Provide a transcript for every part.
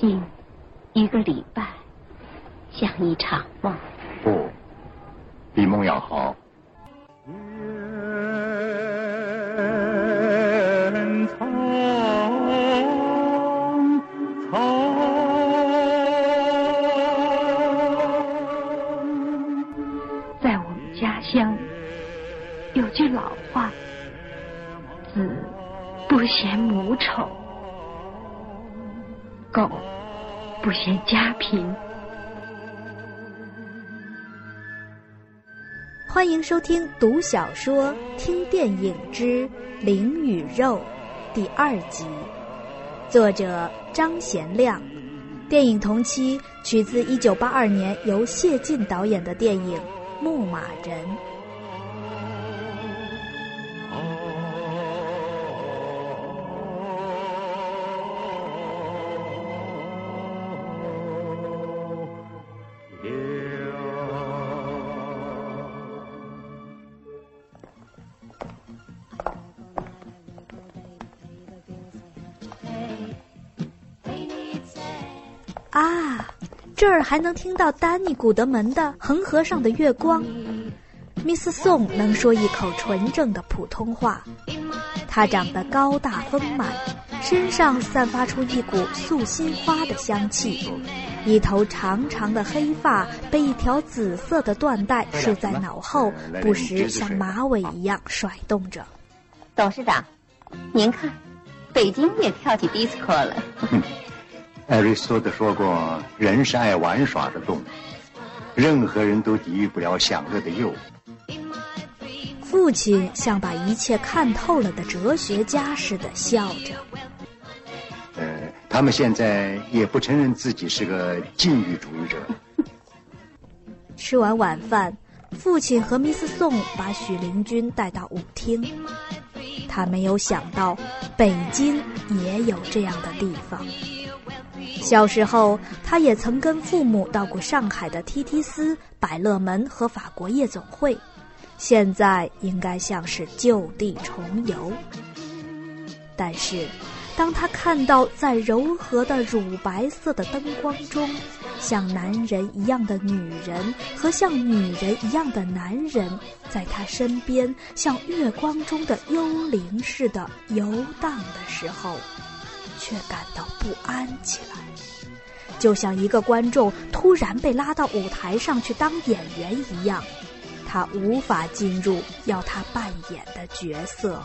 近一个礼拜，像一场梦。不，比梦要好。在我们家乡有句老话：“子不嫌母丑，狗不嫌家贫。”欢迎收听《读小说、听电影之灵与肉》第二集，作者张贤亮。电影同期取自一九八二年由谢晋导演的电影《牧马人》。啊，这儿还能听到丹尼·古德门的《恒河上的月光》。Miss Song 能说一口纯正的普通话，她长得高大丰满，身上散发出一股素心花的香气，一头长长的黑发被一条紫色的缎带束在脑后，不时像马尾一样甩动着。董事长，您看，北京也跳起 disco 了。艾瑞斯多德说过：“人是爱玩耍的动物，任何人都抵御不了享乐的诱惑。”父亲像把一切看透了的哲学家似的笑着。呃，他们现在也不承认自己是个禁欲主义者。吃完晚饭，父亲和密斯宋把许灵君带到舞厅。他没有想到，北京也有这样的地方。小时候，他也曾跟父母到过上海的 T T 斯、百乐门和法国夜总会，现在应该像是就地重游。但是，当他看到在柔和的乳白色的灯光中，像男人一样的女人和像女人一样的男人在他身边，像月光中的幽灵似的游荡的时候，却感到不安起来，就像一个观众突然被拉到舞台上去当演员一样，他无法进入要他扮演的角色。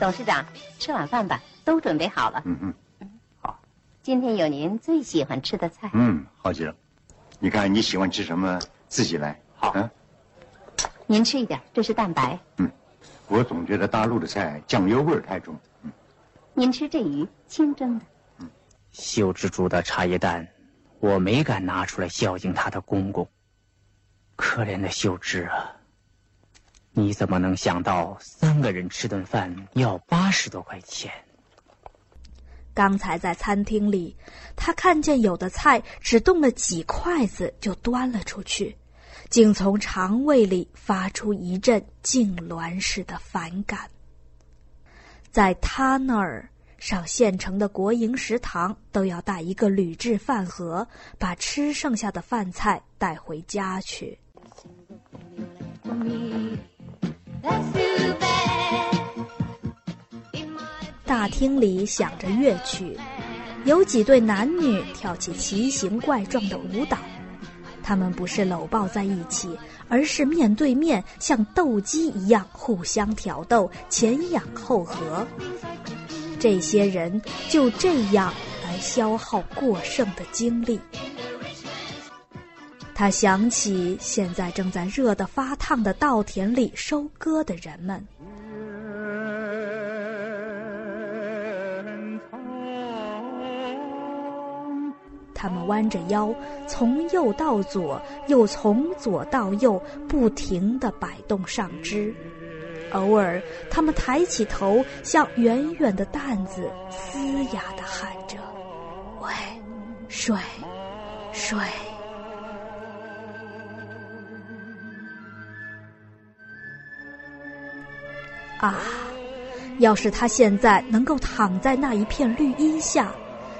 董事长，吃晚饭吧，都准备好了。嗯嗯，好。今天有您最喜欢吃的菜。嗯，好极了。你看你喜欢吃什么，自己来。好。嗯，您吃一点，这是蛋白。嗯，我总觉得大陆的菜酱油味儿太重。嗯，您吃这鱼，清蒸的。秀芝煮的茶叶蛋，我没敢拿出来孝敬她的公公。可怜的秀芝啊！你怎么能想到三个人吃顿饭要八十多块钱？刚才在餐厅里，他看见有的菜只动了几筷子就端了出去，竟从肠胃里发出一阵痉挛似的反感。在他那儿，上县城的国营食堂都要带一个铝制饭盒，把吃剩下的饭菜带回家去。大厅里响着乐曲，有几对男女跳起奇形怪状的舞蹈。他们不是搂抱在一起，而是面对面，像斗鸡一样互相挑逗，前仰后合。这些人就这样来消耗过剩的精力。他想起现在正在热得发烫的稻田里收割的人们。他们弯着腰，从右到左，又从左到右，不停地摆动上肢。偶尔，他们抬起头，像远远的担子，嘶哑地喊着：“喂，水，水。”啊！要是他现在能够躺在那一片绿荫下，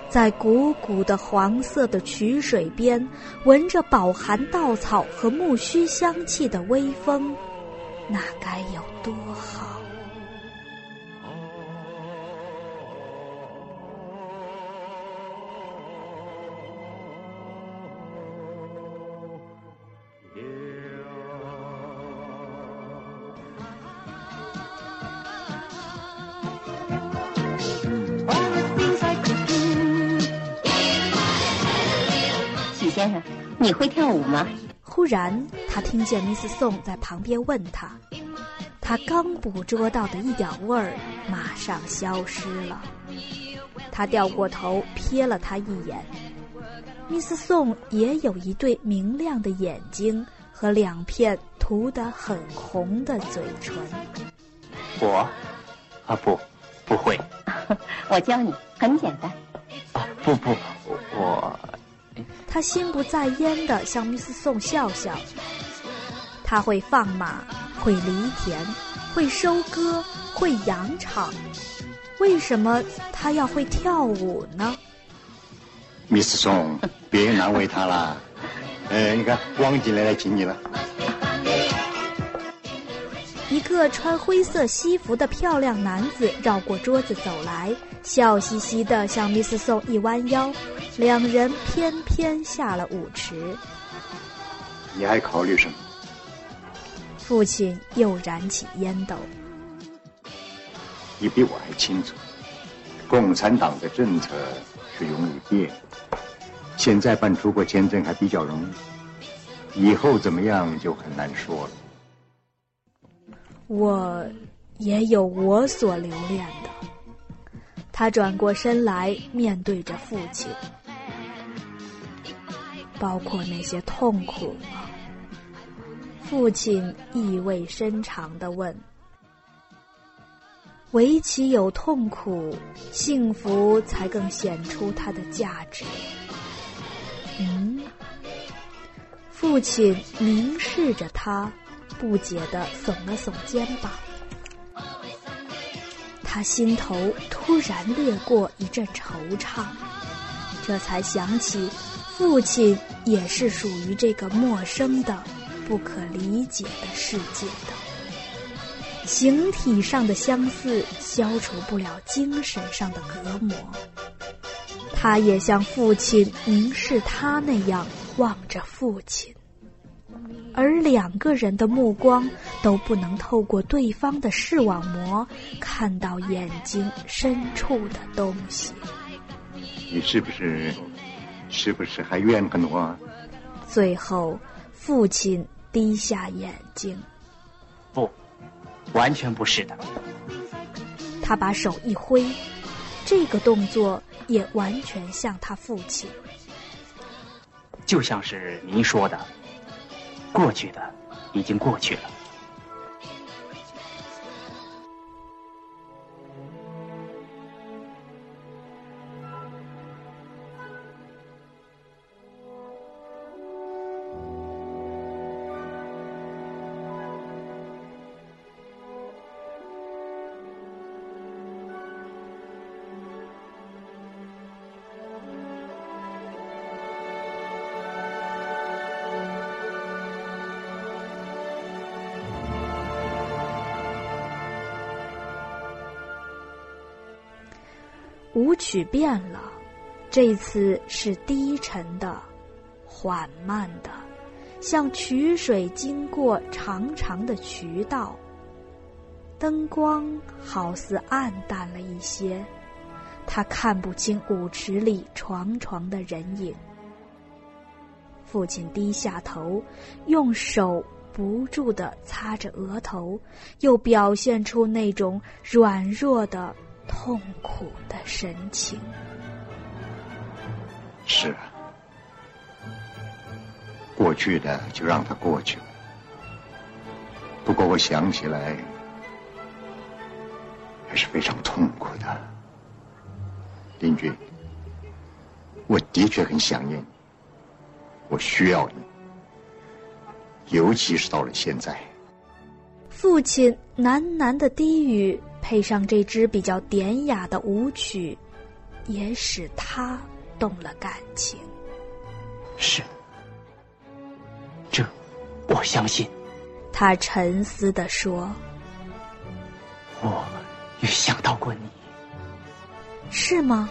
在汩汩的黄色的渠水边，闻着饱含稻草和木须香气的微风，那该有多好！先生，你会跳舞吗？忽然，他听见 Miss 宋在旁边问他，他刚捕捉到的一点味儿马上消失了。他掉过头瞥了他一眼，Miss 宋也有一对明亮的眼睛和两片涂得很红的嘴唇。我，啊不，不会。我教你，很简单。啊不不，我。他心不在焉的向 Miss 宋笑笑。他会放马，会犁田，会收割，会养场。为什么他要会跳舞呢？Miss 宋，别难为他了。呃，你看，汪进来来请你了。一个穿灰色西服的漂亮男子绕过桌子走来，笑嘻嘻地向 Miss 宋一弯腰。两人翩翩下了舞池。你还考虑什么？父亲又燃起烟斗。你比我还清楚，共产党的政策是容易变。现在办出国签证还比较容易，以后怎么样就很难说了。我也有我所留恋的。他转过身来，面对着父亲。包括那些痛苦吗？父亲意味深长地问。唯其有痛苦，幸福才更显出它的价值。嗯，父亲凝视着他，不解地耸了耸肩膀。他心头突然掠过一阵惆怅，这才想起。父亲也是属于这个陌生的、不可理解的世界的。形体上的相似消除不了精神上的隔膜。他也像父亲凝视他那样望着父亲，而两个人的目光都不能透过对方的视网膜看到眼睛深处的东西。你是不是？是不是还怨恨我？最后，父亲低下眼睛。不，完全不是的。他把手一挥，这个动作也完全像他父亲。就像是您说的，过去的已经过去了。曲变了，这次是低沉的、缓慢的，像曲水经过长长的渠道。灯光好似暗淡了一些，他看不清舞池里床床的人影。父亲低下头，用手不住的擦着额头，又表现出那种软弱的。痛苦的神情。是啊，过去的就让它过去了。不过我想起来，还是非常痛苦的。林君，我的确很想念你，我需要你，尤其是到了现在。父亲喃喃的低语。配上这支比较典雅的舞曲，也使他动了感情。是，这我相信。他沉思地说：“我也想到过你，是吗？”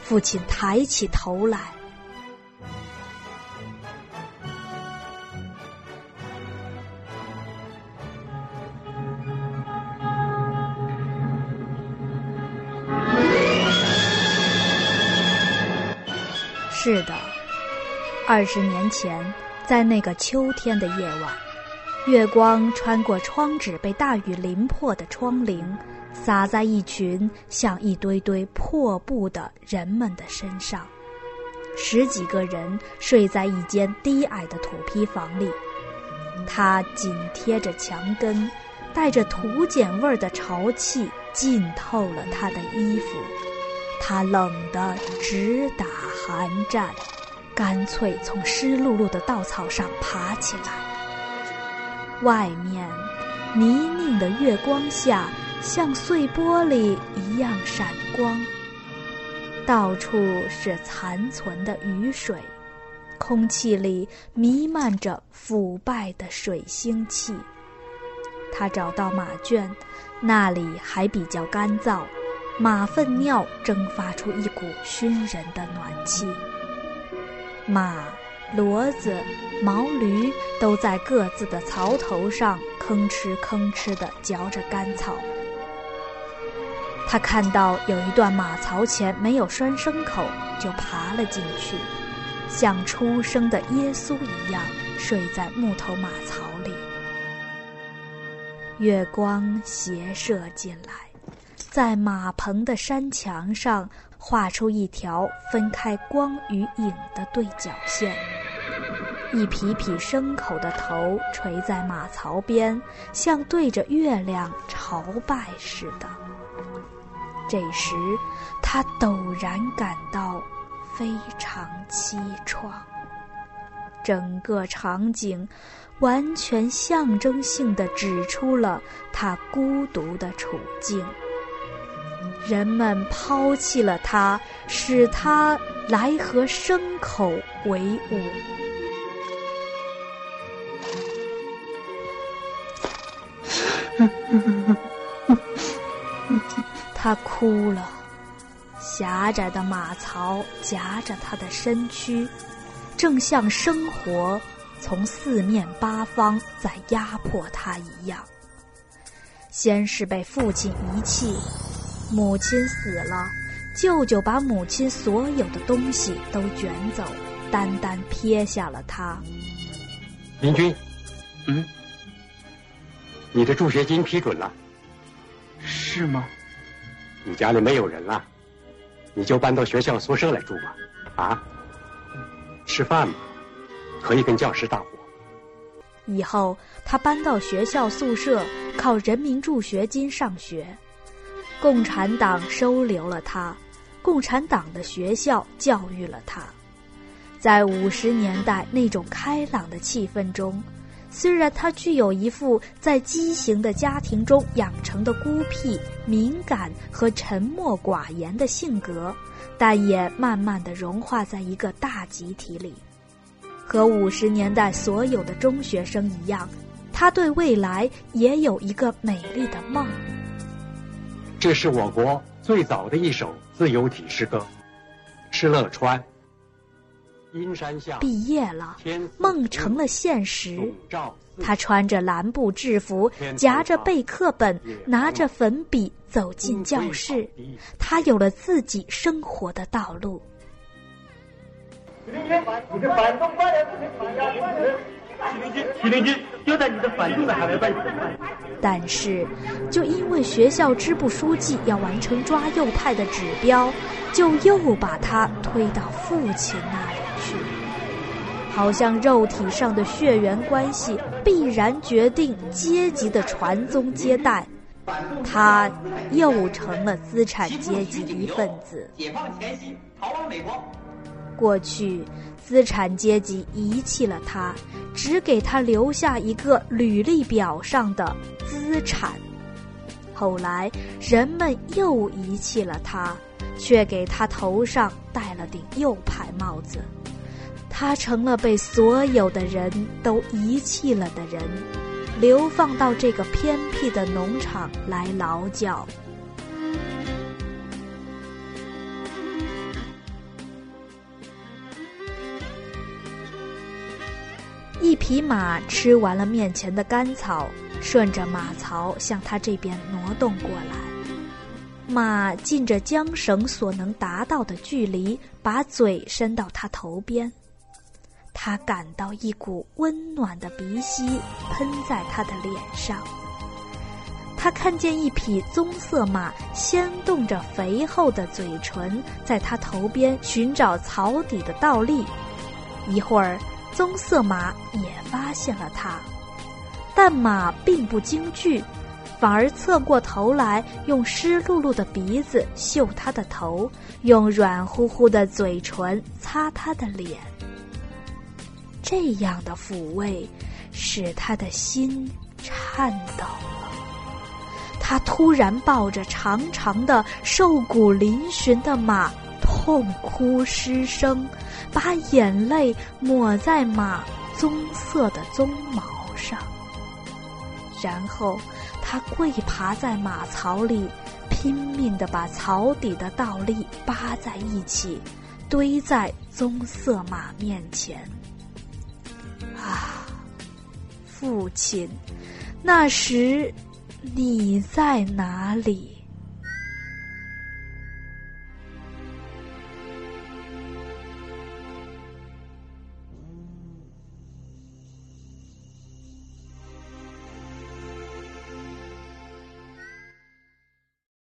父亲抬起头来。是的，二十年前，在那个秋天的夜晚，月光穿过窗纸被大雨淋破的窗棂，洒在一群像一堆堆破布的人们的身上。十几个人睡在一间低矮的土坯房里，他紧贴着墙根，带着土碱味儿的潮气浸透了他的衣服。他冷得直打寒战，干脆从湿漉漉的稻草上爬起来。外面，泥泞的月光下像碎玻璃一样闪光。到处是残存的雨水，空气里弥漫着腐败的水腥气。他找到马圈，那里还比较干燥。马粪尿蒸发出一股熏人的暖气，马、骡子、毛驴都在各自的槽头上吭哧吭哧地嚼着干草。他看到有一段马槽前没有拴牲口，就爬了进去，像出生的耶稣一样睡在木头马槽里。月光斜射进来。在马棚的山墙上画出一条分开光与影的对角线，一匹匹牲口的头垂在马槽边，像对着月亮朝拜似的。这时，他陡然感到非常凄怆。整个场景完全象征性的指出了他孤独的处境。人们抛弃了他，使他来和牲口为伍。他哭了，狭窄的马槽夹着他的身躯，正像生活从四面八方在压迫他一样。先是被父亲遗弃。母亲死了，舅舅把母亲所有的东西都卷走，单单撇下了他。林军，嗯，你的助学金批准了，是吗？你家里没有人了，你就搬到学校宿舍来住吧。啊，吃饭嘛，可以跟教师搭伙。以后他搬到学校宿舍，靠人民助学金上学。共产党收留了他，共产党的学校教育了他。在五十年代那种开朗的气氛中，虽然他具有一副在畸形的家庭中养成的孤僻、敏感和沉默寡言的性格，但也慢慢的融化在一个大集体里。和五十年代所有的中学生一样，他对未来也有一个美丽的梦。这是我国最早的一首自由体诗歌，《敕勒川》。阴山下毕业了，梦成了现实。他穿着蓝布制服，夹着备课本，拿着粉笔走进教室。他有了自己生活的道路。徐林军，丢在你的反动的海外办事但是，就因为学校支部书记要完成抓右派的指标，就又把他推到父亲那里去。好像肉体上的血缘关系必然决定阶级的传宗接代，他又成了资产阶级一份子。解放前夕，逃往美国。过去，资产阶级遗弃了他，只给他留下一个履历表上的资产。后来，人们又遗弃了他，却给他头上戴了顶右派帽子。他成了被所有的人都遗弃了的人，流放到这个偏僻的农场来劳教。匹马吃完了面前的干草，顺着马槽向他这边挪动过来。马尽着缰绳所能达到的距离，把嘴伸到他头边。他感到一股温暖的鼻息喷在他的脸上。他看见一匹棕色马掀动着肥厚的嘴唇，在他头边寻找草底的倒立。一会儿。棕色马也发现了他，但马并不惊惧，反而侧过头来，用湿漉漉的鼻子嗅他的头，用软乎乎的嘴唇擦他的脸。这样的抚慰使他的心颤抖了。他突然抱着长长的、瘦骨嶙峋的马，痛哭失声。把眼泪抹在马棕色的鬃毛上，然后他跪爬在马槽里，拼命地把槽底的倒立扒在一起，堆在棕色马面前。啊，父亲，那时你在哪里？